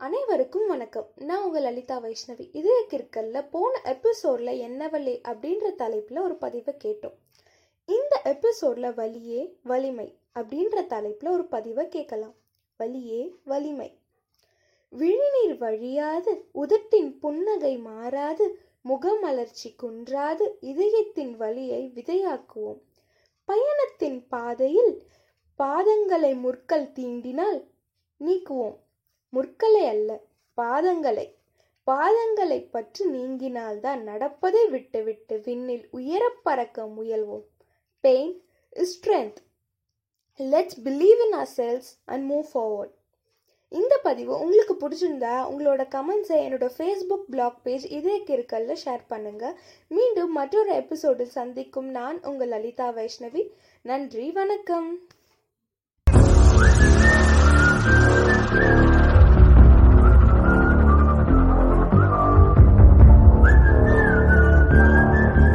அனைவருக்கும் வணக்கம். நான் உங்கள் லலிதா வைஷ்ணவி. இதே கிற்கல்ல போன எபிசோட்ல என்னவலே அப்படின்ற தலைப்பில் ஒரு பதிவை கேட்டோம். இந்த எபிசோட்ல வலியே வலிமை அப்படின்ற தலைப்பில் ஒரு பதிவை கேட்கலாம். வலியே வலிமை. விழிநீர் வழியாது உதட்டின் புன்னகை மாறாது முகமலர்ச்சி குன்றாது இதயத்தின் வலியை விதையாக்குவோம். பயணத்தின் பாதையில் பாதங்களை முற்கள் தீண்டினால் நீக்குவோம். முற்களை அல்ல பாதங்களை. பாதங்களை பற்றி நீங்கினால்தான் நடப்பதை விட்டுவிட்டு விண்ணில் உயரப் பறக்க முயல்வோம். Pain is strength let's believe in ourselves and move forward இந்த பதிவு உங்களுக்கு பிடிச்சிருந்தா உங்களோட கமெண்ட்ஸை என்னோட ஃபேஸ்புக் பிளாக் பேஜ் இதே கிருக்கல்ல ஷேர் பண்ணுங்க. மீண்டும் மற்றொரு எபிசோடில் சந்திக்கும் நான் உங்கள் லலிதா வைஷ்ணவி. நன்றி வணக்கம்.